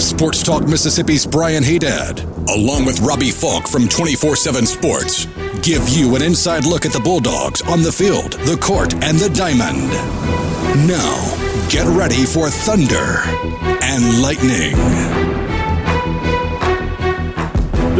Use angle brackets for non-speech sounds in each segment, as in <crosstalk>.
Sports Talk Mississippi's Brian Hadad, along with Robbie Faulk from 24 7 Sports, give you an inside look at the Bulldogs on the field, the court, and the diamond. Now, get ready for Thunder and Lightning.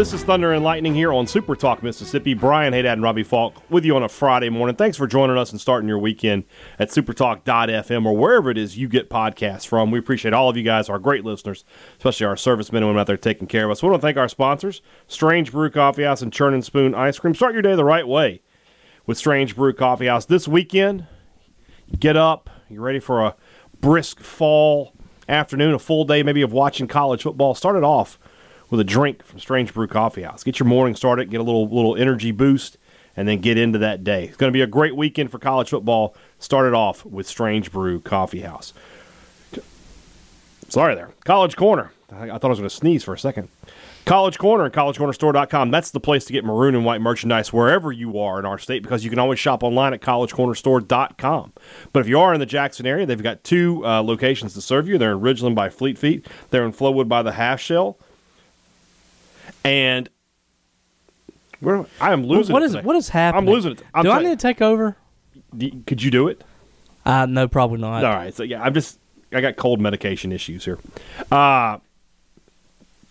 This is Thunder and Lightning here on Super Talk Mississippi. Brian Hadad and Robbie Faulk with you on a Friday morning. Thanks for joining us and starting your weekend at supertalk.fm or wherever it is you get podcasts from. We appreciate all of you guys, our great listeners, especially our servicemen and women out there taking care of us. We want to thank our sponsors, Strange Brew Coffee House and Churn and Spoon Ice Cream. Start your day the right way with Strange Brew Coffee House. This weekend, get up, you're ready for a brisk fall afternoon, a full day maybe of watching college football. Start it off with a drink from Strange Brew Coffee House. Get your morning started, get a little little energy boost, and then get into that day. It's going to be a great weekend for college football. Started off with Strange Brew Coffee House. Sorry there. College Corner. I, thought I was going to sneeze for a second. College Corner and collegecornerstore.com. That's the place to get maroon and white merchandise wherever you are in our state because you can always shop online at collegecornerstore.com. But if you are in the Jackson area, they've got two uh, locations to serve you. They're in Ridgeland by Fleet Feet, they're in Flowood by the Half Shell. And where I am losing. What it is today. what is happening? I'm losing it. I'm do I need to take over? you. Could you do it? Uh, no, probably not. All right. So yeah, I'm just I got cold medication issues here. Uh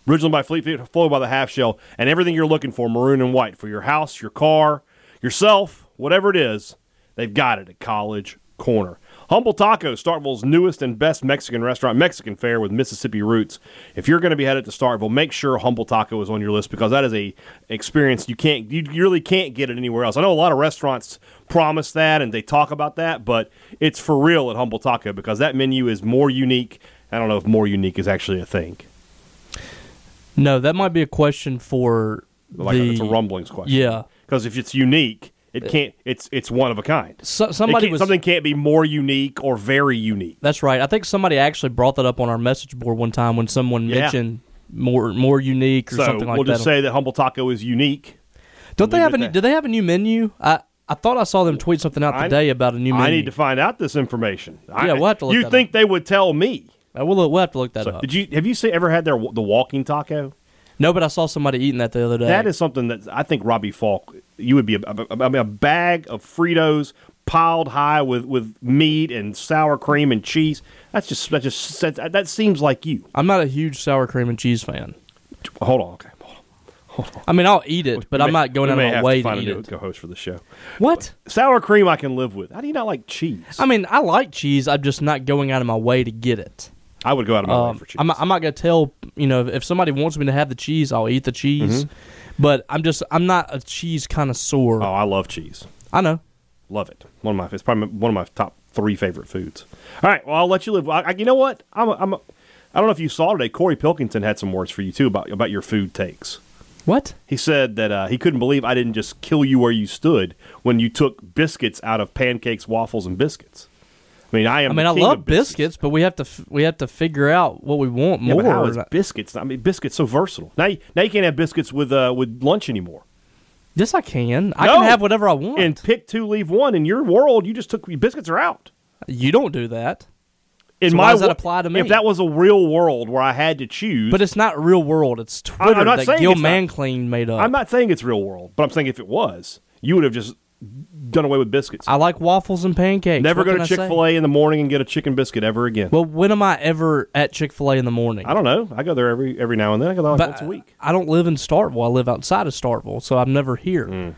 Ridgeland by Fleet Feet, Flow by the Half Shell, and everything you're looking for, maroon and white, for your house, your car, yourself, whatever it is, they've got it at College Corner. Humble Taco, Starkville's newest and best Mexican restaurant, Mexican fare with Mississippi roots. If you're going to be headed to Starkville, make sure Humble Taco is on your list because that is a experience you can't, you really can't get it anywhere else. I know a lot of restaurants promise that and they talk about that, but it's for real at Humble Taco because that menu is more unique. I don't know if more unique is actually a thing. No, that might be a question for Like the. it's a rumblings question. Yeah. because if it's unique, it can't. It's it's one of a kind. So, somebody can't- was. something can't be more unique or very unique. That's right. I think somebody actually brought that up on our message board one time when someone Yeah. mentioned more more unique or So something like we'll that. just say that Humble Taco is unique. Don't they have any? there. Do they have a new menu? I I thought I saw them tweet something out I- today about a new menu. I need to find out this information. I- Yeah, we'll have to look You that think they would tell me? Uh, we'll, we'll have to look that So, up. did you have you see, ever had their the walking taco? No, but I saw somebody eating that the other day. That is something that I think Robbie Faulk. You would be a, a, a, a bag of Fritos piled high with, with meat and sour cream and cheese. That's just that just that, that seems like you. I'm not a huge sour cream and cheese fan. Hold on, okay. Hold on. I mean, I'll eat it, but We I'm may- not going out of my way to to, eat it. co-host for the show. What? Sour cream I can live with. How do you not like cheese? I mean, I like cheese. I'm just not going out of my way to get it. I would go out of my way Um, for cheese. I'm, I'm not going to tell you know if somebody wants me to have the cheese, I'll eat the cheese. But I'm just I'm not a cheese connoisseur. oh, I love cheese. I know. Love it. One of my it's probably one of my top three favorite foods. All right, well I'll let you live. I, I- you know what? I'm a, I'm. A, I don't know if you saw today. Corey Pilkington had some words for you too about about your food takes. What? He said that uh, he couldn't believe I didn't just kill you where you stood when you took biscuits out of pancakes, waffles, and biscuits. I mean, I am. I mean, I love of biscuits. but we have to f- we have to figure out what we want Yeah, more. but how is biscuits? I mean, biscuits so versatile. Now, you, now you can't have biscuits with uh, with lunch anymore. yes, I can. I No. can have whatever I want. And pick two, leave one. In your world, you just took biscuits are out. you don't do that. In So my does that apply to me? If that was a real world where I had to choose, But it's not real world. It's I'm Twitter not that Gil. Manclean made up. I'm not saying it's real world, but I'm saying if it was, you would have just done away with biscuits. I like waffles and pancakes. Never What go can to I say? Chick Fil A in the morning and get a chicken biscuit ever again. Well, when am I ever at Chick Fil A in the morning? I don't know. I go there every every now and then. I go there like once a week. I don't live in Starkville. I live outside of Starkville, so I'm never here. Mm.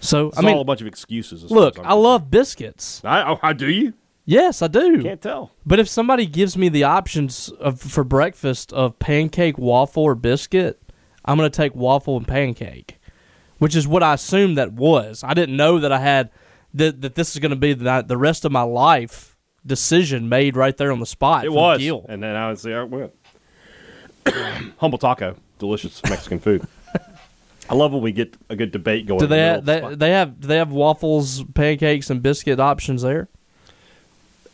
So It's I mean, all a bunch of excuses. as far look, as I'm I love biscuits. concerned. I, oh, I do you? Yes, I do. Can't tell. But if somebody gives me the options of for breakfast of pancake, waffle, or biscuit, I'm going to take waffle and pancake, which is what I assumed that was. I didn't know that I had that that this is going to be the the rest of my life decision made right there on the spot. It was, and then I would say, I went. <coughs> Humble taco, delicious Mexican food. I love when we get a good debate going. Do they have, the they, they have do they have waffles, pancakes, and biscuit options there?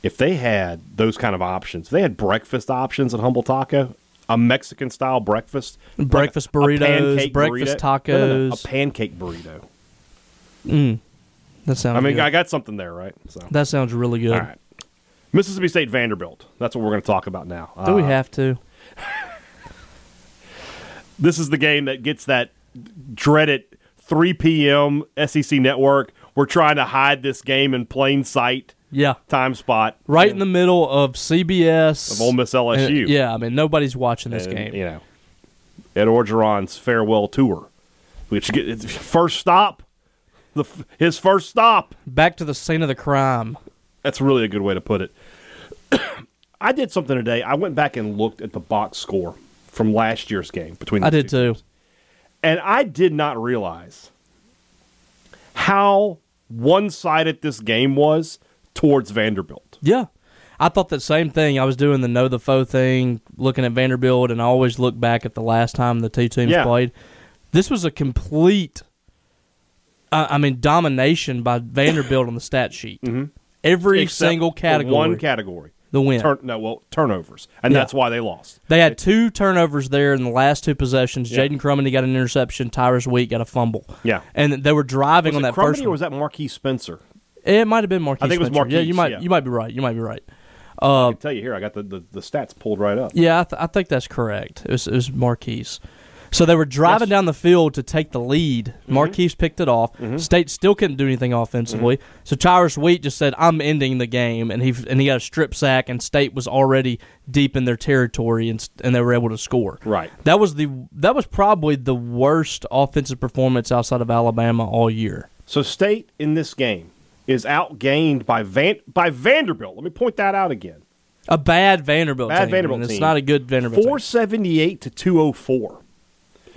if they had those kind of options, if they had breakfast options at Humble Taco, a Mexican style breakfast, Breakfast a- a burritos, pancake breakfast burrito. No, no, no, tacos. a pancake burrito. Mm. That sounds. I mean, good. I got something there, right? So, that sounds really good. all right. Mississippi State Vanderbilt. That's what we're going to talk about now. Do we Uh, have to? <laughs> This is the game that gets that dreaded 3 p.m. SEC network. We're trying to hide this game in plain sight Yeah, time spot. right in the middle of CBS Of Ole Miss LSU. And- yeah, I mean nobody's watching this and, game. You know, Ed Orgeron's farewell tour, which get first stop, the his first stop. Back to the scene of the crime. That's really a good way to put it. <coughs> I did something today. I went back and looked at the box score from last year's game between. I the did two too. and I did not realize how one-sided this game was towards Vanderbilt. Yeah. I thought that same thing. I was doing the know the foe thing, looking at Vanderbilt, and I always look back at the last time the two teams Yeah. played. This was a complete, uh, I mean, domination by Vanderbilt on the stat sheet. Mm-hmm. Every Except single category, one category, the win. Turn, no, well, turnovers, and Yeah. that's why they lost. They had two turnovers there in the last two possessions. Yeah. Jaden Crumedy got an interception. Tyrus Wheat got a fumble. Yeah. and they were driving Was on that first or was that Marquis Spencer? It might have been Marquise. I think it was Spencer. Yeah, you might yeah. you might be right. You might be right. I Uh, can tell you here, I got the, the, the stats pulled right up. yeah, I, th- I think that's correct. It was it was Marquise. So they were driving Yes. Mm-hmm. down the field to take the lead. Marquise picked it off. State still couldn't do anything offensively. Mm-hmm. So Tyrus Wheat just said, "I'm ending the game," and he and he got a strip sack. And State was already deep in their territory, and and they were able to score. Right. That was the that was probably the worst offensive performance outside of Alabama all year. So State in this game is outgained by Van by Vanderbilt. Let me point that out again. A bad Vanderbilt Bad team. Vanderbilt and It's team. not a good Vanderbilt. Four seventy eight to two oh four.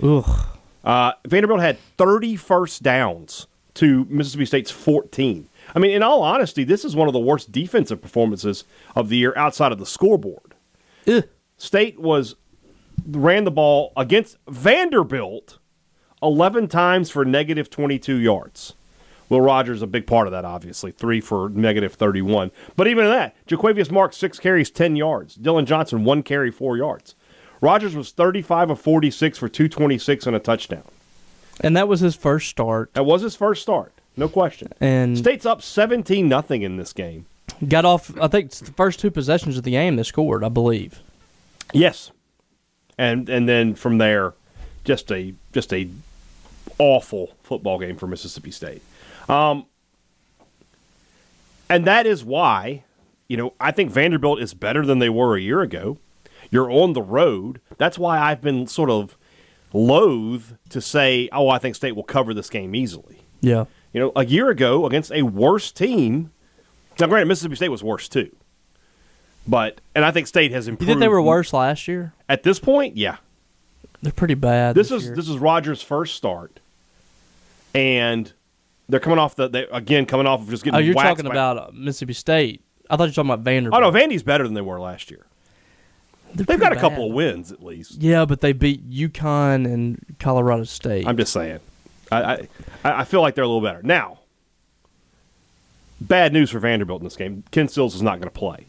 Ugh. Uh, Vanderbilt had thirty first downs to Mississippi State's 14. I mean, in all honesty, this is one of the worst defensive performances of the year outside of the scoreboard. Ugh. State was ran the ball against Vanderbilt 11 times for negative 22 yards. Will Rogers a big part of that, obviously, three for negative 31. But even in that, Jo'quavious Marks six carries, 10 yards. Dillon Johnson one carry, four yards. Rogers was 35 of 46 for 226 and a touchdown. And that was his first start. That was his first start, no question. And State's up 17 nothing in this game. got off. I think it's the first two possessions of the game they scored. I believe. Yes, and and then from there, just a just a awful football game for Mississippi State. Um, and that is why, you know, I think Vanderbilt is better than they were a year ago. You're on the road. That's why I've been sort of loath to say, oh, I think State will cover this game easily. Yeah. You know, a year ago against a worse team. Now, granted, Mississippi State was worse too. But and I think State has improved. You think they were worse last year? at this point? Yeah, They're pretty bad. this This, is year. this is Rogers' first start, and they're coming off the they, again coming off of just getting. Oh, you're talking by- about uh, Mississippi State. I thought you were talking about Vanderbilt. Oh no, Vandy's better than they were last year. They're They've got a pretty couple of wins at least. Yeah, but they beat UConn and Colorado State. I'm just saying. I, I I feel like they're a little better now. Bad news for Vanderbilt in this game. Ken Seals is not going to play.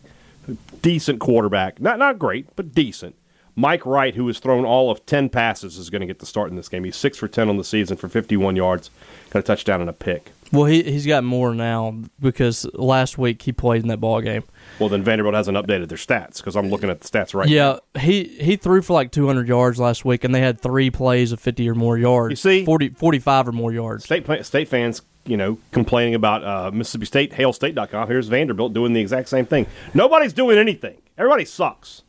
Decent quarterback, not not great, but decent. Mike Wright, who has thrown all of ten passes, is going to get the start in this game. He's six for ten on the season for 51 yards, got a touchdown and a pick. well, he he's got more now because last week he played in that ball game. Well, then Vanderbilt hasn't updated their stats because I'm looking at the stats right now. Yeah, he he threw for like 200 yards last week, and they had three plays of 50 or more yards. You see? 40, 45 or more yards. State state fans, you know, complaining about uh, Mississippi State, HailState.com. Here's Vanderbilt doing the exact same thing. Nobody's doing anything. Everybody sucks.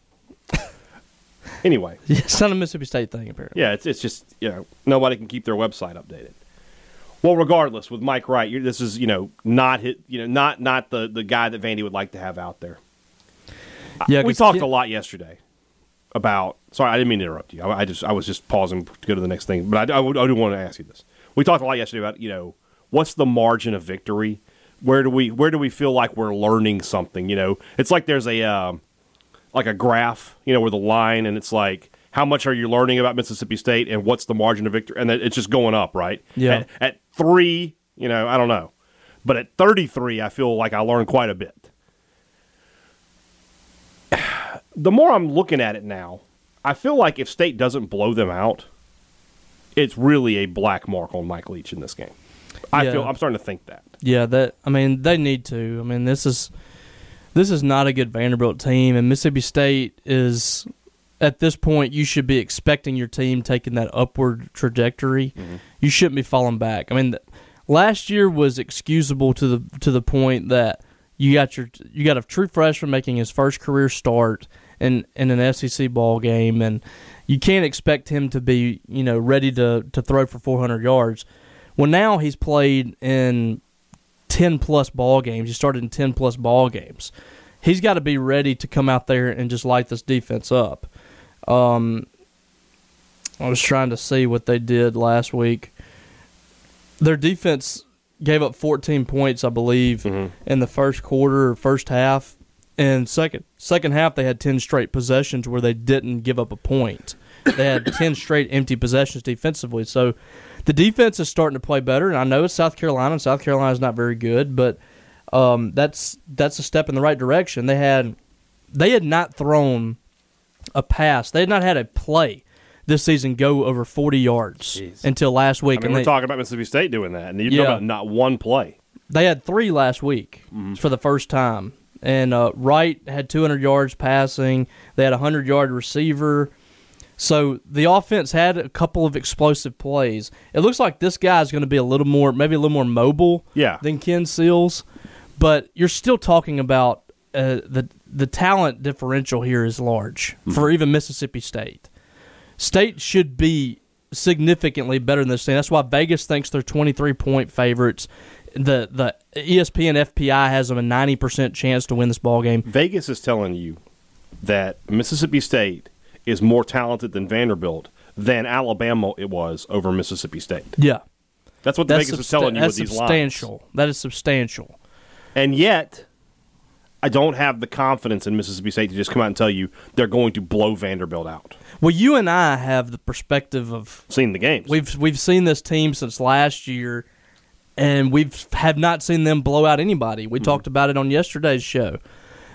<laughs> anyway, <laughs> it's not a Mississippi State thing apparently. yeah, it's it's just you know nobody can keep their website updated. Well, regardless, with Mike Wright, you're, this is you know not hit you know not not the the guy that Vandy would like to have out there. Yeah, we talked a lot yesterday about. Sorry, I didn't mean to interrupt you. I, I just I was just pausing to go to the next thing, but I, I, I do want to ask you this. We talked a lot yesterday about you know what's the margin of victory. Where do we where do we feel like we're learning something? You know, it's like there's a um, like a graph, you know, with a line and it's like how much are you learning about Mississippi State and what's the margin of victory? And it's just going up, right? Yeah. At, at three, you know, I don't know. But at 33, I feel like I learned quite a bit. <sighs> The more I'm looking at it now, I feel like if State doesn't blow them out, it's really a black mark on Mike Leach in this game. I Yeah. feel I'm starting to think that. Yeah, that I mean they need to. I mean this is this is not a good Vanderbilt team, and Mississippi State is at this point you should be expecting your team taking that upward trajectory. Mm-hmm. You shouldn't be falling back. I mean, th- last year was excusable to the to the point that you got your you got a true freshman making his first career start in in an SEC ball game, and you can't expect him to be you know ready to to throw for 400 yards. Well, now he's played in 10 plus ball games. He started in 10 plus ball games. He's got to be ready to come out there and just light this defense up. Um, I was trying to see what they did last week. Their defense gave up 14 points, I believe, in the first quarter or first half. And second second half, they had 10 straight possessions where they didn't give up a point. They had 10 straight empty possessions defensively. So the defense is starting to play better. And I know it's South Carolina, and South Carolina is not very good, but um, that's that's a step in the right direction. They had they had not thrown a pass. They had not had a play this season go over 40 yards Jeez. until last week. I mean, and we're they, talking about Mississippi State doing that, and you're Yeah. about not one play. They had three last week for the first time. And uh, Wright had 200 yards passing. They had a 100 yard receiver. So the offense had a couple of explosive plays. It looks like this guy's going to be a little more, maybe a little more mobile Yeah. than Ken Seals. But you're still talking about uh, the the talent differential here is large for even Mississippi State. State should be significantly better than this team. That's why Vegas thinks they're 23 point favorites. The the ESPN FPI has them a 90% chance to win this ball game. Vegas is telling you that Mississippi State is more talented than Vanderbilt than Alabama it was over Mississippi State. Yeah. That's what the That's, Vegas is telling you with these substantial. lines. That is substantial. And yet, I don't have the confidence in Mississippi State to just come out and tell you they're going to blow Vanderbilt out. Well, you and I have the perspective of Seen the games. We've we've seen this team since last year, and we've have not seen them blow out anybody. We mm-hmm. talked about it on yesterday's show.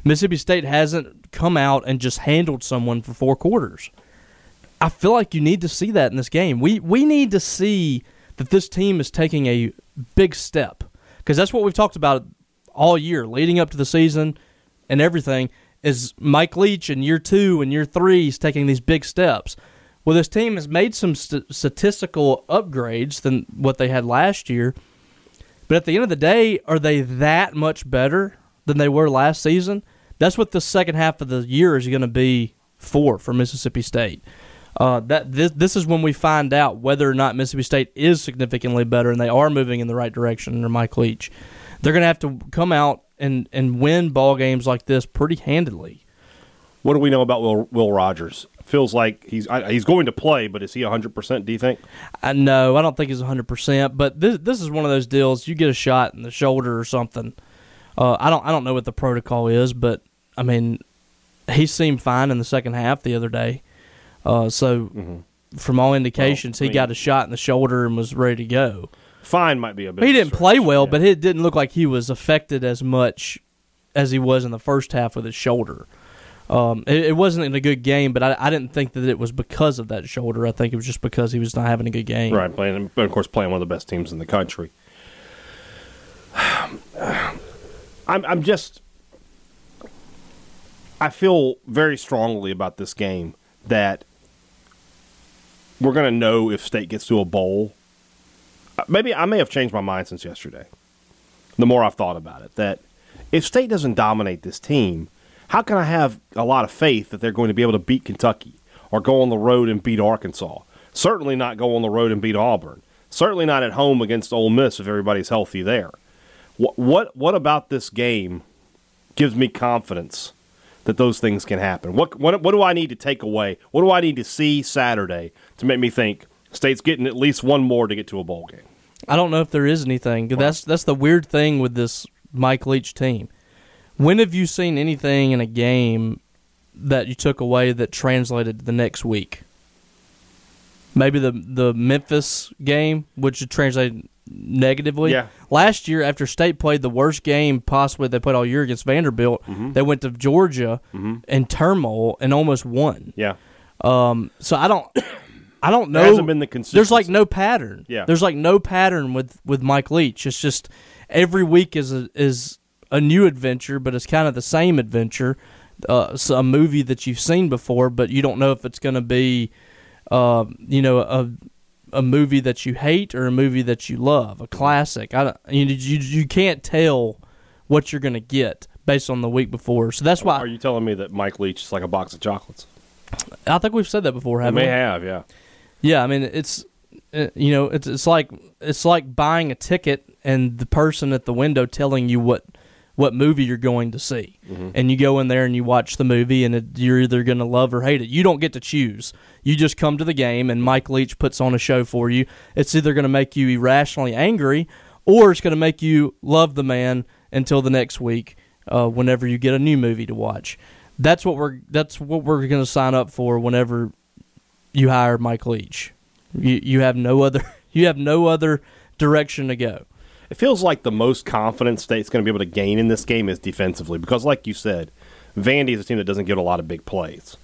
Mississippi State hasn't come out and just handled someone for four quarters. I feel like you need to see that in this game. We we need to see that this team is taking a big step because that's what we've talked about all year leading up to the season and everything is Mike Leach in year two and year three is taking these big steps. Well, this team has made some st- statistical upgrades than what they had last year, but at the end of the day, are they that much better than they were last season? That's what the second half of the year is going to be for for Mississippi State. Uh, that this this is when we find out whether or not Mississippi State is significantly better and they are moving in the right direction under Mike Leach. They're going to have to come out and, and win ball games like this pretty handily. what do we know about Will, Will Rogers? Feels like he's I, he's going to play, but is he 100%, do you think? I know I don't think he's 100, percent but this this is one of those deals. You get a shot in the shoulder or something. Uh, I don't I don't know what the protocol is, but I mean, he seemed fine in the second half the other day. Uh, so from all indications, Well, I he got a shot in the shoulder and was ready to go. Fine might be a bit. He didn't play well, yeah. but it didn't look like he was affected as much as he was in the first half with his shoulder. Um, it, it wasn't in a good game, but I, I didn't think that it was because of that shoulder. I think it was just because he was not having a good game. Right, playing, but of course, playing one of the best teams in the country. I'm, I'm just. I feel very strongly about this game that we're going to know if State gets to a bowl. Uh, Maybe I may have changed my mind since yesterday. The more I've thought about it, that if State doesn't dominate this team, how can I have a lot of faith that they're going to be able to beat Kentucky or go on the road and beat Arkansas? Certainly not go on the road and beat Auburn. Certainly not at home against Ole Miss if everybody's healthy there. What what what about this game gives me confidence that those things can happen? What what what do I need to take away? What do I need to see Saturday to make me think State's getting at least one more to get to a bowl game? I don't know if there is anything. That's that's the weird thing with this Mike Leach team. When have you seen anything in a game that you took away that translated to the next week? Maybe the the Memphis game, which translated negatively. Yeah. Last year, after State played the worst game possibly they played all year against Vanderbilt, Mm-hmm. they went to Georgia in turmoil and almost won. Yeah. Um, so I don't, <coughs> I don't know. There hasn't been the There's like no pattern. Yeah. There's like no pattern with with Mike Leach. It's just every week is a, is a new adventure, but it's kind of the same adventure. Uh, a movie that you've seen before, but you don't know if it's going to be, uh, you know, a a movie that you hate or a movie that you love, a classic. I don't, you you you can't tell what you're going to get based on the week before. So that's why Are you telling me that Mike Leach is like a box of chocolates? I think we've said that before, haven't may we? have, yeah. Yeah, I mean it's uh, you know it's it's like it's like buying a ticket and the person at the window telling you what what movie you're going to see, and you go in there and you watch the movie and it, you're either going to love or hate it. You don't get to choose. You just come to the game and Mike Leach puts on a show for you. It's either going to make you irrationally angry or it's going to make you love the man until the next week uh, whenever you get a new movie to watch. That's what we're that's what we're going to sign up for whenever you hire Mike Leach. You you have no other <laughs> you have no other direction to go. It feels like the most confident State's going to be able to gain in this game is defensively because, like you said, Vandy is a team that doesn't get a lot of big plays.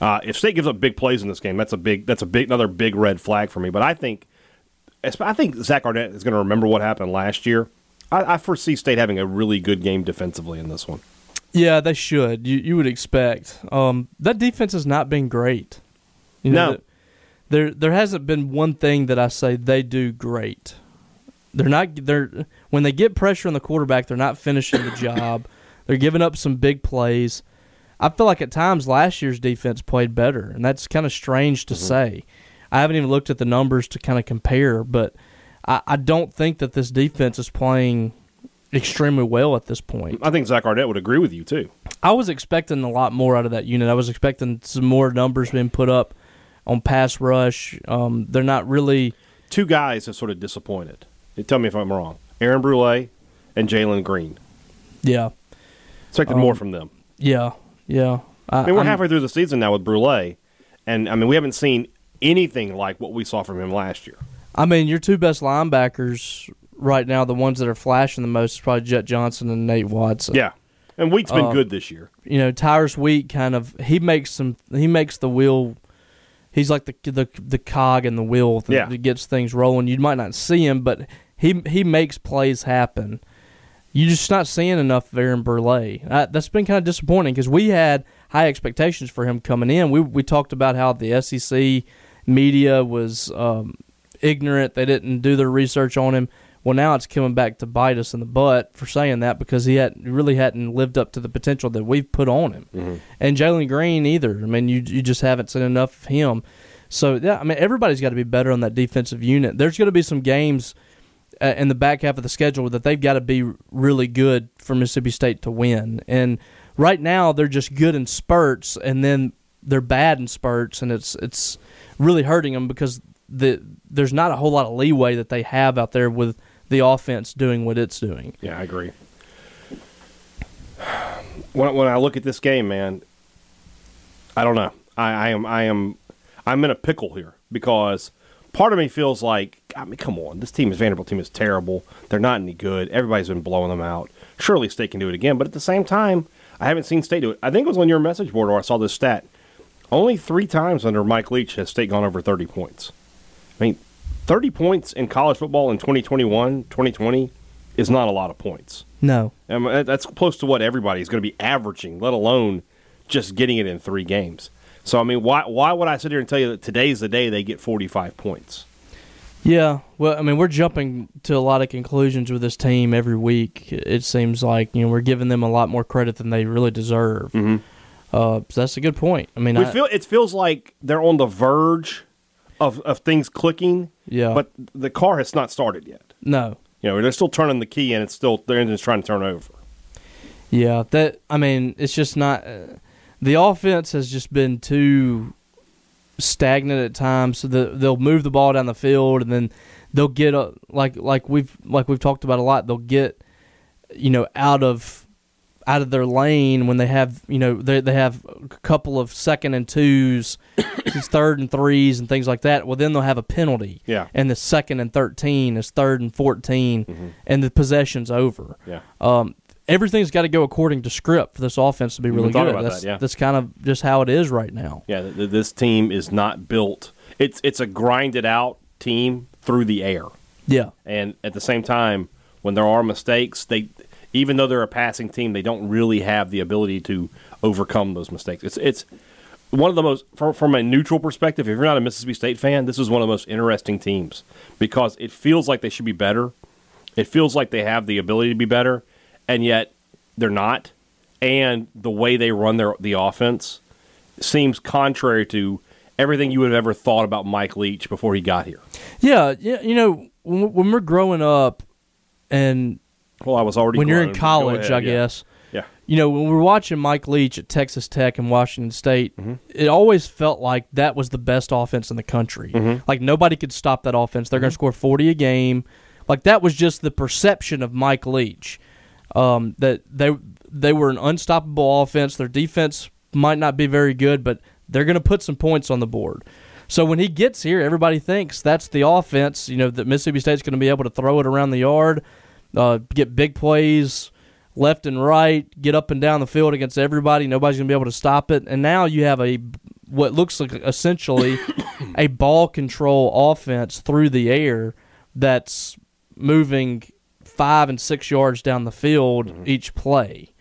Uh, if State gives up big plays in this game, that's a big that's a big another big red flag for me. But I think I think Zach Arnett is going to remember what happened last year. I, I foresee State having a really good game defensively in this one. Yeah, they should. You you would expect. Um, that defense has not been great. You know, No. th- there there hasn't been one thing that I say they do great. They're not they're when they get pressure on the quarterback, they're not finishing the job. They're giving up some big plays. I feel like at times last year's defense played better, and that's kind of strange to say. I haven't even looked at the numbers to kind of compare, but I, I don't think that this defense is playing extremely well at this point. I think Zach Arnett would agree with you too. I was expecting a lot more out of that unit. I was expecting some more numbers being put up on pass rush. Um, they're not really. Two guys have sort of disappointed. Tell me if I'm wrong. Aaron Brule and Jalen Green. Yeah, Expected more from them. yeah, yeah. I, I mean, we're I'm- halfway through the season now with Brule, and I mean, we haven't seen anything like what we saw from him last year. I mean, your two best linebackers right now, the ones that are flashing the most, is probably Jett Johnson and Nate Watson. Yeah, and Wheat's been Uh, good this year. you know, Tyrus Wheat kind of he makes some he makes the wheel. He's like the the the cog in the wheel that, Yeah. that gets things rolling. You might not see him, but he he makes plays happen. You're just not seeing enough of Aaron Brule. That's been kind of disappointing because we had high expectations for him coming in. We we talked about how the SEC media was um, ignorant; they didn't do their research on him. Well, now it's coming back to bite us in the butt for saying that because he had really hadn't lived up to the potential that we've put on him, and Jalen Green either. I mean, you you just haven't seen enough of him. So yeah, I mean, everybody's got to be better on that defensive unit. There's going to be some games uh, in the back half of the schedule that they've got to be really good for Mississippi State to win. And right now they're just good in spurts, and then they're bad in spurts, and it's it's really hurting them because the there's not a whole lot of leeway that they have out there with the offense doing what it's doing. Yeah, I agree. When when I look at this game, man, I don't know. I, I am I am I'm in a pickle here because part of me feels like I mean, come on, this team is Vanderbilt team is terrible. They're not any good. Everybody's been blowing them out. Surely State can do it again, but at the same time, I haven't seen State do it. I think it was on your message board where I saw this stat. Only three times under Mike Leach has State gone over 30 points. I mean, 30 points in college football in 2021, 2020 is not a lot of points. No, I mean, uh, that's close to what everybody's going to be averaging, let alone just getting it in three games. So, I mean, why why would I sit here and tell you that today's the day they get 45 points? Yeah, well, I mean, we're jumping to a lot of conclusions with this team every week. It seems like you know we're giving them a lot more credit than they really deserve. Mm-hmm. Uh, so that's a good point. I mean, We I, feel it feels like they're on the verge of, of things clicking, yeah, but the car has not started yet. no, You know, they're still turning the key, and it's still their engine's trying to turn over. yeah. That I mean, it's just not. Uh, the offense has just been too stagnant at times. So the, they'll move the ball down the field, and then they'll get a, like like we've like we've talked about a lot. They'll get you know out of out of their lane when they have you know they they have a couple of second and twos, <coughs> third and threes and things like that. Well, then they'll have a penalty. Yeah. And the second and thirteen is third and 14 and the possession's over. Yeah. Um, everything's got to go according to script for this offense to be really good. that's that, yeah. that's kind of just how it is right now. Yeah, th- this team is not built. It's it's a grinded out team through the air, Yeah. and at the same time, when there are mistakes, they even though they're a passing team, they don't really have the ability to overcome those mistakes. It's it's one of the most from, from a neutral perspective. If you're not a Mississippi State fan, this is one of the most interesting teams because it feels like they should be better. It feels like they have the ability to be better, and yet they're not. And the way they run their the offense seems contrary to everything you would have ever thought about Mike Leach before he got here. Yeah. Yeah. You know, when, when we're growing up and Well, I was already when you're in college, ahead, I yeah. guess. Yeah, you know, when we're watching Mike Leach at Texas Tech and Washington State, Mm-hmm. it always felt like that was the best offense in the country. Mm-hmm. Like nobody could stop that offense. They're going to score 40 a game. Like that was just the perception of Mike Leach. Um, that they they were an unstoppable offense. Their defense might not be very good, but they're going to put some points on the board. So when he gets here, everybody thinks that's the offense. You know that Mississippi State's going to be able to throw it around the yard, uh, get big plays left and right, get up and down the field against everybody. Nobody's going to be able to stop it. And now you have a what looks like essentially <coughs> a ball control offense through the air that's moving five and six yards down the field each play.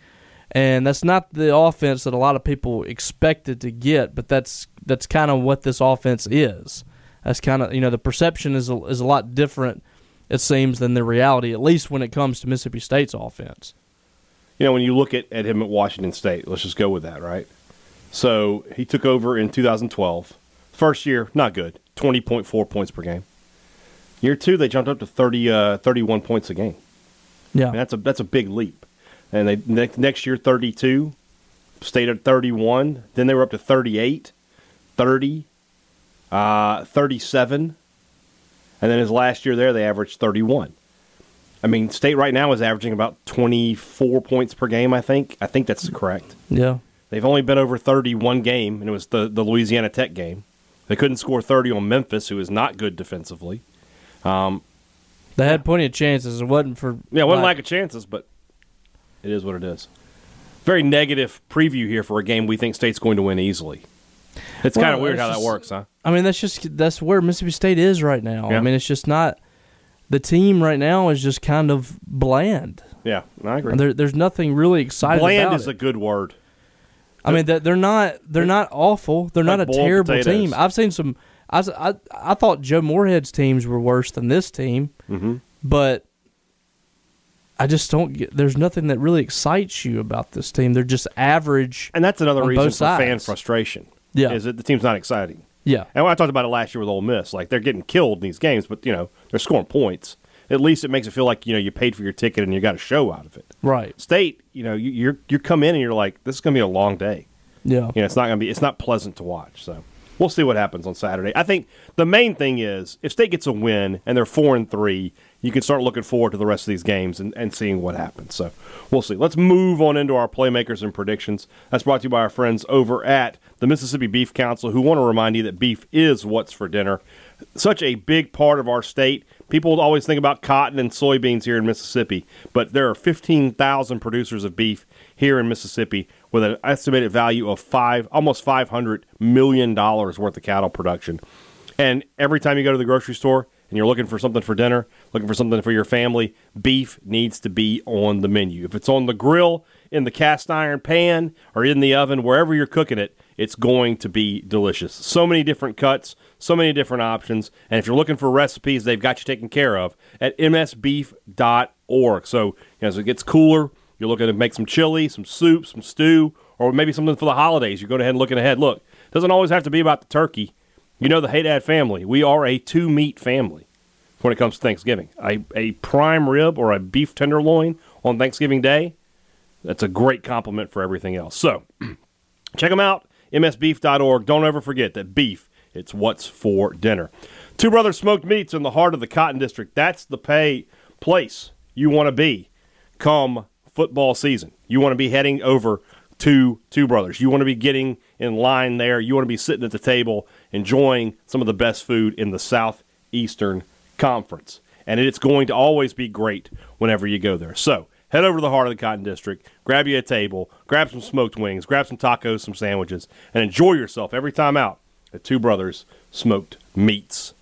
And that's not the offense that a lot of people expected to get, but that's that's kind of what this offense is. That's kind of you know the perception is a, is a lot different, it seems, than the reality. At least when it comes to Mississippi State's offense. you know when you look at, at him at Washington State, let's just go with that, right? So he took over in 2012. First year, not good, 20.4 points per game. Year two, they jumped up to 30, uh, 31 points a game. Yeah, that's a that's a big leap. And they next next year 32, stayed at 31. Then they were up to 38, 30, uh, 37, and then his last year there they averaged 31. I mean, state right now is averaging about 24 points per game. I think. I think that's correct. yeah, They've only been over 30 one game, and it was the the Louisiana Tech game. They couldn't score 30 on Memphis, who is not good defensively. They had plenty of chances. It wasn't for Yeah, it wasn't lack of chances, but it is what it is. Very negative preview here for a game we think State's going to win easily. It's kind of weird how that works, huh? I mean, that's just that's where Mississippi State is right now. Yeah. I mean, it's just not the team right now is just kind of bland. Yeah, I agree. There, there's nothing really exciting Bland is it. a good word. I mean, that they're not they're not awful. They're Like not a terrible potatoes. team. I've seen some. I, I I thought Joe Moorhead's teams were worse than this team, Mm-hmm. but I just don't get. There's nothing that really excites you about this team. They're just average. And that's another On reason for fan sides. frustration. Yeah. Is that the team's not exciting. Yeah, And when I talked about it last year with Ole Miss. Like they're getting killed in these games, but you know, they're scoring points. At least it makes it feel like, you know, you paid for your ticket and you got a show out of it. right. State, you know, you, you're you come in and you're like, this is gonna be a long day. Yeah, you know, it's not going to be, it's not pleasant to watch. So we'll see what happens on Saturday. I think the main thing is if State gets a win and they're four and three, you can start looking forward to the rest of these games and, and seeing what happens. So we'll see. Let's move on into our playmakers and predictions. That's brought to you by our friends over at the Mississippi Beef Council, who want to remind you that beef is what's for dinner. Such a big part of our state. People always think about cotton and soybeans here in Mississippi, but there are 15,000 producers of beef here in Mississippi with an estimated value of five, almost 500 million dollars worth of cattle production. And every time you go to the grocery store and you're looking for something for dinner, looking for something for your family, beef needs to be on the menu. If it's on the grill, in the cast iron pan, or in the oven, wherever you're cooking it, it's going to be delicious. So many different cuts, so many different options. And if you're looking for recipes, they've got you taken care of at msbeef.org. So as it gets cooler, you're looking to make some chili, some soup, some stew, or maybe something for the holidays. You're going ahead and looking ahead. Look, it doesn't always have to be about the turkey. You know the Hadad family. We are a two meat family when it comes to Thanksgiving. A, a prime rib or a beef tenderloin on Thanksgiving Day, that's a great compliment for everything else. So <clears throat> check them out, msbeef.org. Don't ever forget that beef, it's what's for dinner. Two Brothers Smoked Meats in the heart of the Cotton District. That's the pay place you want to be come football season. You want to be heading over to Two Brothers. You want to be getting in line there. You want to be sitting at the table enjoying some of the best food in the Southeastern Conference. And it's going to always be great whenever you go there. So head over to the heart of the Cotton District, grab you a table, grab some smoked wings, grab some tacos, some sandwiches, and enjoy yourself every time out at Two Brothers Smoked Meats.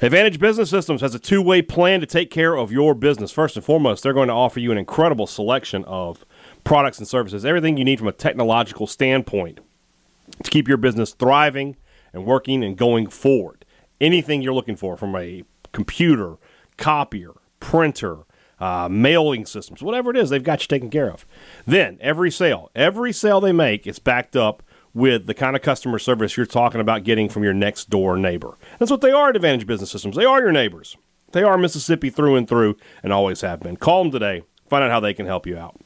Advantage Business Systems has a two way plan to take care of your business. First and foremost, they're going to offer you an incredible selection of products and services, everything you need from a technological standpoint to keep your business thriving and working and going forward. Anything you're looking for from a computer, copier, printer, uh, mailing systems, whatever it is, they've got you taken care of. Then every sale, every sale they make is backed up with the kind of customer service you're talking about getting from your next door neighbor. That's what they are at Advantage Business Systems. They are your neighbors. They are Mississippi through and through and always have been. Call them today. Find out how they can help you out.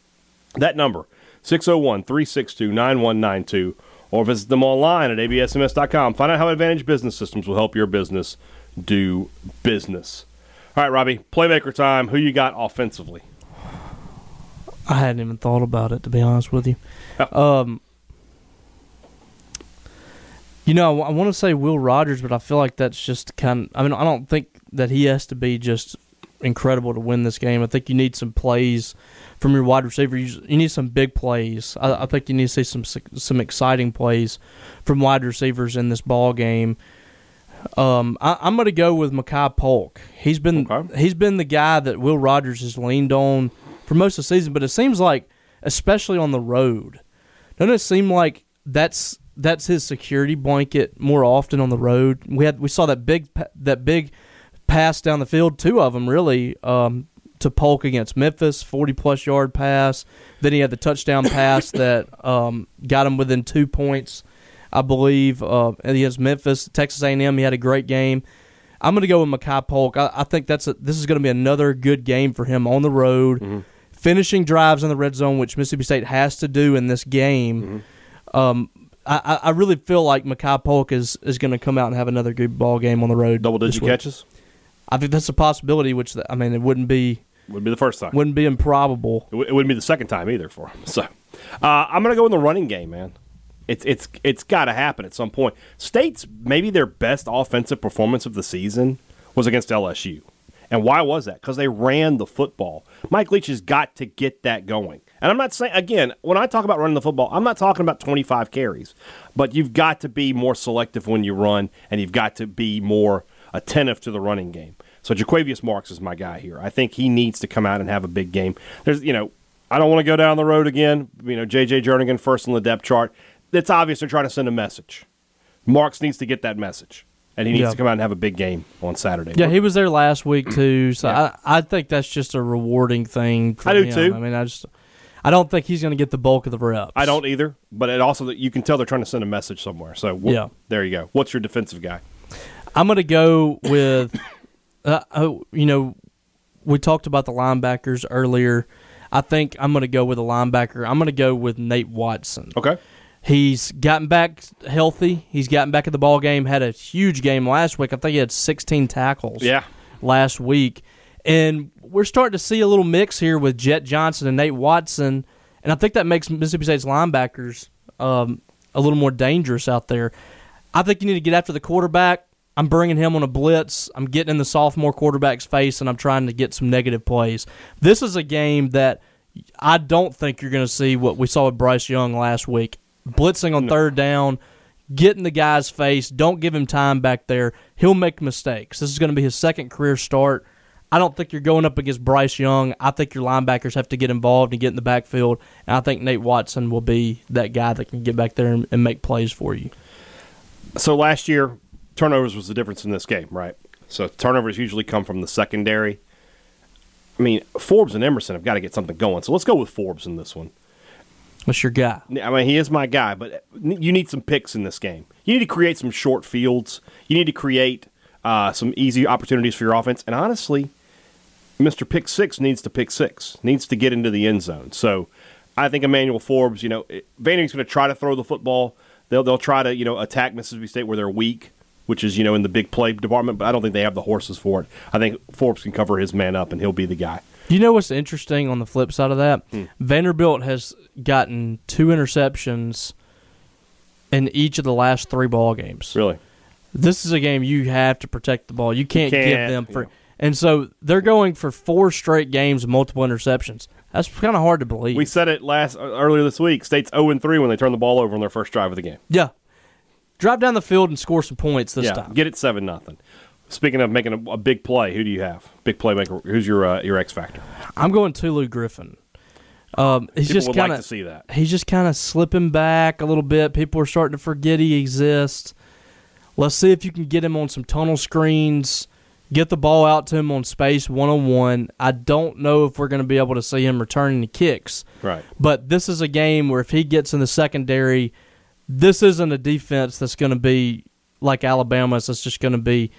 That number, 601 362 9192, or visit them online at absms.com. Find out how Advantage Business Systems will help your business do business. All right, Robbie, playmaker time. Who you got offensively? I hadn't even thought about it to be honest with you. Um, you know, I, want to say Will Rogers, but I feel like that's just kind. Of, I mean, I don't think that he has to be just incredible to win this game. I think you need some plays from your wide receiver. You, you need some big plays. I, I, think you need to see some some exciting plays from wide receivers in this ball game. Um, I, am going to go with Makai Polk. He's been okay. he's been the guy that Will Rogers has leaned on for most of the season, but it seems like, especially on the road, doesn't it seem like that's that's his security blanket more often on the road. We had we saw that big that big pass down the field, two of them really um, to Polk against Memphis, forty plus yard pass. Then he had the touchdown <coughs> pass that um, got him within two points, I believe, uh, against Memphis. Texas A&M, he had a great game. I'm going to go with Makai Polk. I, I think that's a, this is going to be another good game for him on the road, mm-hmm. finishing drives in the red zone, which Mississippi State has to do in this game. Mm-hmm. Um, I, I really feel like Makai Polk is, is going to come out and have another good ball game on the road. Double digit catches. I think that's a possibility. Which I mean, it wouldn't be would be the first time. Wouldn't be improbable. It, w- it wouldn't be the second time either for him. <laughs> So uh, I'm going to go in the running game, man. It's it's it's got to happen at some point. State's maybe their best offensive performance of the season was against LSU. And why was that? Because they ran the football. Mike Leach has got to get that going. And I'm not saying, again, when I talk about running the football, I'm not talking about 25 carries, but you've got to be more selective when you run, and you've got to be more attentive to the running game. So Jo'quavious Marks is my guy here. I think he needs to come out and have a big game. There's, you know, I don't want to go down the road again. You know, J.J. Jernigan first on the depth chart. It's obvious they're trying to send a message. Marks needs to get that message and he needs yeah. to come out and have a big game on Saturday. Yeah, he was there last week too, so yeah. I, I think that's just a rewarding thing. I do him. too. I mean, I just I don't think he's going to get the bulk of the reps. I don't either, but it also you can tell they're trying to send a message somewhere. So yeah, there you go. What's your defensive guy? I'm going to go with, <coughs> uh, oh, you know, we talked about the linebackers earlier. I think I'm going to go with a linebacker. I'm going to go with Nate Watson. Okay. He's gotten back healthy. He's gotten back in the ball game. Had a huge game last week. I think he had 16 tackles. Yeah. Last week, and we're starting to see a little mix here with Jett Johnson and Nate Watson, and I think that makes Mississippi State's linebackers um, a little more dangerous out there. I think you need to get after the quarterback. I'm bringing him on a blitz. I'm getting in the sophomore quarterback's face, and I'm trying to get some negative plays. This is a game that I don't think you're going to see what we saw with Bryce Young last week. Blitzing on third down, getting the guy's face. Don't give him time back there. He'll make mistakes. This is going to be his second career start. I don't think you're going up against Bryce Young. I think your linebackers have to get involved and get in the backfield. And I think Nate Watson will be that guy that can get back there and, and make plays for you. So last year, turnovers was the difference in this game, right? So turnovers usually come from the secondary. I mean, Forbes and Emerson have got to get something going. So let's go with Forbes in this one. What's your guy? I mean, he is my guy, but you need some picks in this game. You need to create some short fields. You need to create uh, some easy opportunities for your offense. And honestly, Mr. Pick Six needs to pick six, needs to get into the end zone. So I think Emmanuel Forbes, you know, Vanderbilt's going to try to throw the football. They'll they'll try to you know attack Mississippi State where they're weak, which is you know in the big play department. But I don't think they have the horses for it. I think Forbes can cover his man up, and he'll be the guy. You know what's interesting on the flip side of that? Hmm. Vanderbilt has gotten two interceptions in each of the last three ball games. Really? This is a game you have to protect the ball. You can't, give can't, them for. And so they're going for four straight games multiple interceptions. That's kind of hard to believe. We said it last uh, earlier this week. State's 0 and 3 when they turn the ball over on their first drive of the game. yeah, drive down the field and score some points this yeah, time. get it seven nothing. Speaking of making a, a big play, who do you have? Big playmaker. Who's your uh, your X factor? I'm going Tulu Griffin. Um, he's People just would kind like to of see that. he's just kind of slipping back a little bit. People are starting to forget he exists. Let's see if you can get him on some tunnel screens, get the ball out to him on space one on one. I don't know if we're going to be able to see him returning the kicks, Right. but this is a game where if he gets in the secondary, this isn't a defense that's going to be like Alabama's. That's just going to be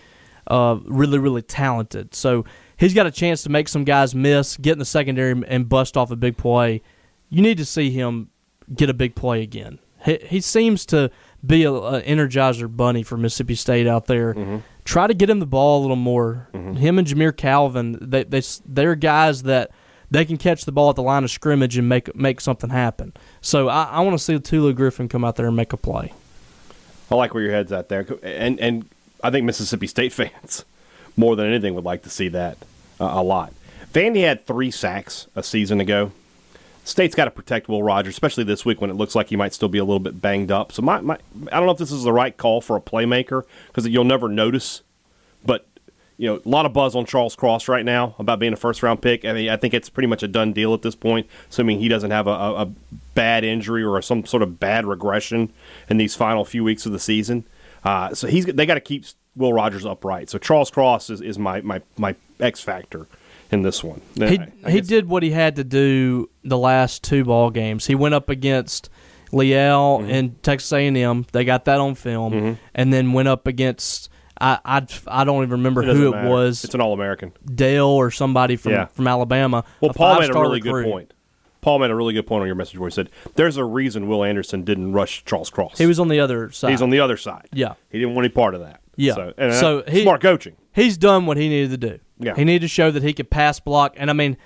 uh, really, really talented. So he's got a chance to make some guys miss, get in the secondary, and bust off a big play. You need to see him get a big play again. He, he seems to be a, a energizer bunny for Mississippi State out there. Mm-hmm. Try to get him the ball a little more. Him and Jamire Calvin, they they they're guys that they can catch the ball at the line of scrimmage and make make something happen. So I, I want to see Tulu Griffin come out there and make a play. I like where your head's at there, and and I think Mississippi State <laughs> fans more than anything would like to see that uh, a lot. Vandy had three sacks a season ago. State's got to protect Will Rogers, especially this week when it looks like he might still be a little bit banged up. So my, my I don't know if this is the right call for a playmaker because you'll never notice. But you know, a lot of buzz on Charles Cross right now about being a first round pick. I mean, I think it's pretty much a done deal at this point, assuming he doesn't have a, a, bad injury or some sort of bad regression in these final few weeks of the season. Uh, so he's they got to keep Will Rogers upright. So Charles Cross is, is my, my, my X factor in this one. He I- I he did what he had to do the last two ball games. He went up against Liel Mm-hmm. and Texas A&M. They got that on film, and then went up against I I, I don't even remember It who it matter. was, It's an All American. Dale or somebody from Yeah. from Alabama. Well, Paul made a really recruit. good point. Paul made a really good point on your message where he said, "There's a reason Will Anderson didn't rush Charles Cross. He was on the other side. he's on the other side. Yeah. he didn't want any part of that. Yeah. so, and So he- smart coaching. He's done what he needed to do. Yeah. He needed to show that he could pass block, and I mean.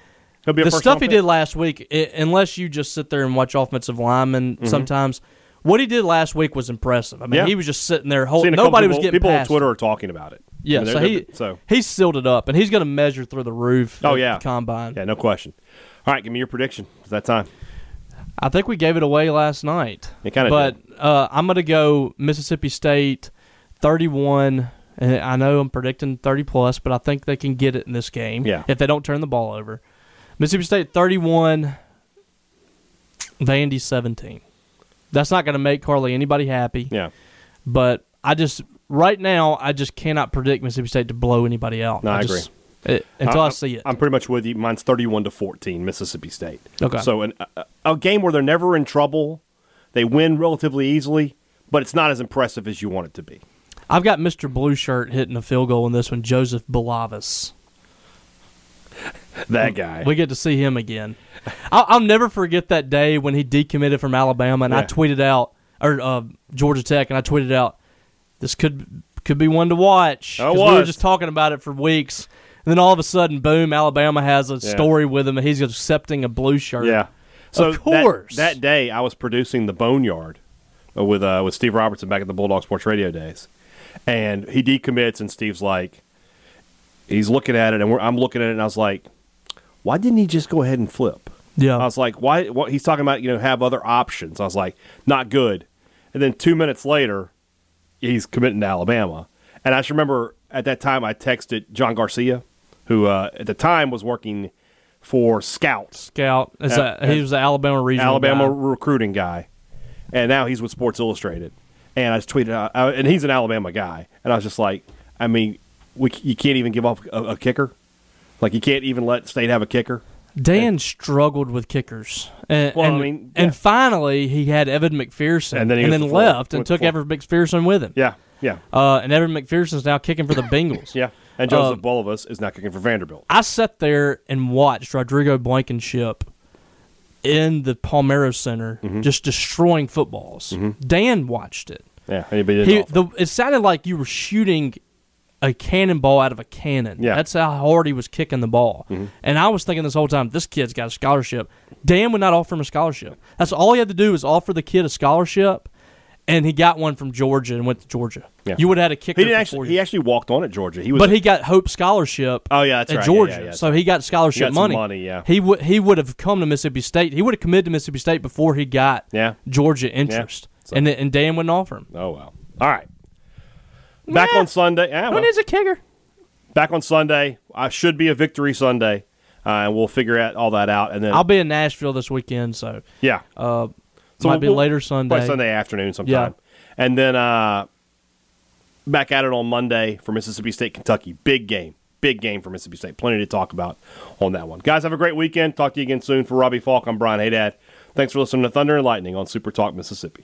The stuff he pick. did last week, i unless you just sit there and watch offensive linemen Mm-hmm. sometimes, what he did last week was impressive. I mean, Yeah. he was just sitting there holding. Nobody was getting people on Twitter him. are talking about it. Yeah, I mean, so he so he sealed it up, and he's going to measure through the roof. Oh, yeah. the combine. yeah, no question. All right, give me your prediction. It's that time. I think we gave it away last night. You kinda but uh, I'm going to go Mississippi State, 31. And I know I'm predicting 30 plus, but I think they can get it in this game. Yeah. if they don't turn the ball over. Mississippi State 31, Vandy 17. That's not going to make Carly anybody happy. Yeah, But I just right now I just cannot predict Mississippi State to blow anybody out. No, I just- it- until I, see it. I'm pretty much with you. Mine's 31 to 14, Mississippi State. Okay. So an, a, a game where they're never in trouble, they win relatively easily, but it's not as impressive as you want it to be. I've got Mr. Blue Shirt hitting a field goal in this one, Joseph Bulovas. That guy. We get to see him again. I'll, I'll never forget that day when he decommitted from Alabama, and I tweeted out, or uh, Georgia Tech, and I tweeted out, this could could be one to watch. Oh, it 'Cause we were just talking about it for weeks, and then all of a sudden, boom! Alabama has a story with him, and he's accepting a blue shirt. Yeah. So Of course. That, that day, I was producing the Boneyard with uh, with Steve Robertson back at the Bulldog Sports Radio days, and he decommits, and Steve's like, he's looking at it, and we're, I'm looking at it, and I was like, why didn't he just go ahead and flip? yeah. I was like, why? What he's talking about? You know, have other options. I was like, not good. And then two minutes later, he's committing to Alabama. And I just remember at that time I texted John Garcia, who uh, at the time was working for Scouts, Scout. Is Uh, that, he was the Alabama regional Alabama guy. recruiting guy, and now he's with Sports Illustrated. And I just tweeted out, uh, and he's an Alabama guy, and I was just like, I mean, we you can't even give up a, a kicker, like you can't even let State have a kicker. Dan struggled with kickers, and, Well, I and, mean, and finally he had Evan McPherson, And then he was the left and took. Evan McPherson with him. Yeah, yeah, Uh, and Evan McPherson's now kicking for the <laughs> Bengals. yeah. And Joseph Um, Bulovas is now kicking for Vanderbilt. I sat there and watched Rodrigo Blankenship in the Palmeiro Center Mm-hmm. just destroying footballs. Dan watched it. Yeah, anybody He, the, it sounded like you were shooting a cannonball out of a cannon. Yeah. That's how hard he was kicking the ball. Mm-hmm. And I was thinking this whole time, this kid's got a scholarship. Dan would not offer him a scholarship. That's all he had to do was offer the kid a scholarship, and he got one from Georgia and went to Georgia. Yeah. You would have had a kicker. He didn't actually. He actually walked on at Georgia. He was. but he got Hope scholarship. Oh, yeah, that's at right. Georgia. yeah, yeah. So he got scholarship He got money. money, yeah. He would he would have come to Mississippi State. He would have committed to Mississippi State before he got Yeah. Georgia interest. So- And and Dan wouldn't offer him. Oh well. All right. Back Nah. on Sunday. Yeah, well, a kicker? back on Sunday. I should be a victory Sunday, uh, and we'll figure out all that out. And then I'll be in Nashville this weekend, so yeah, uh, So might be we'll- later Sunday. Sunday afternoon sometime. And then uh, back at it on Monday for Mississippi State, Kentucky. Big game. Big game for Mississippi State. Plenty to talk about on that one. Guys, have a great weekend. Talk to you again soon. For Robbie Faulk, I'm Brian Hadad. Thanks for listening to Thunder and Lightning on Super Talk Mississippi.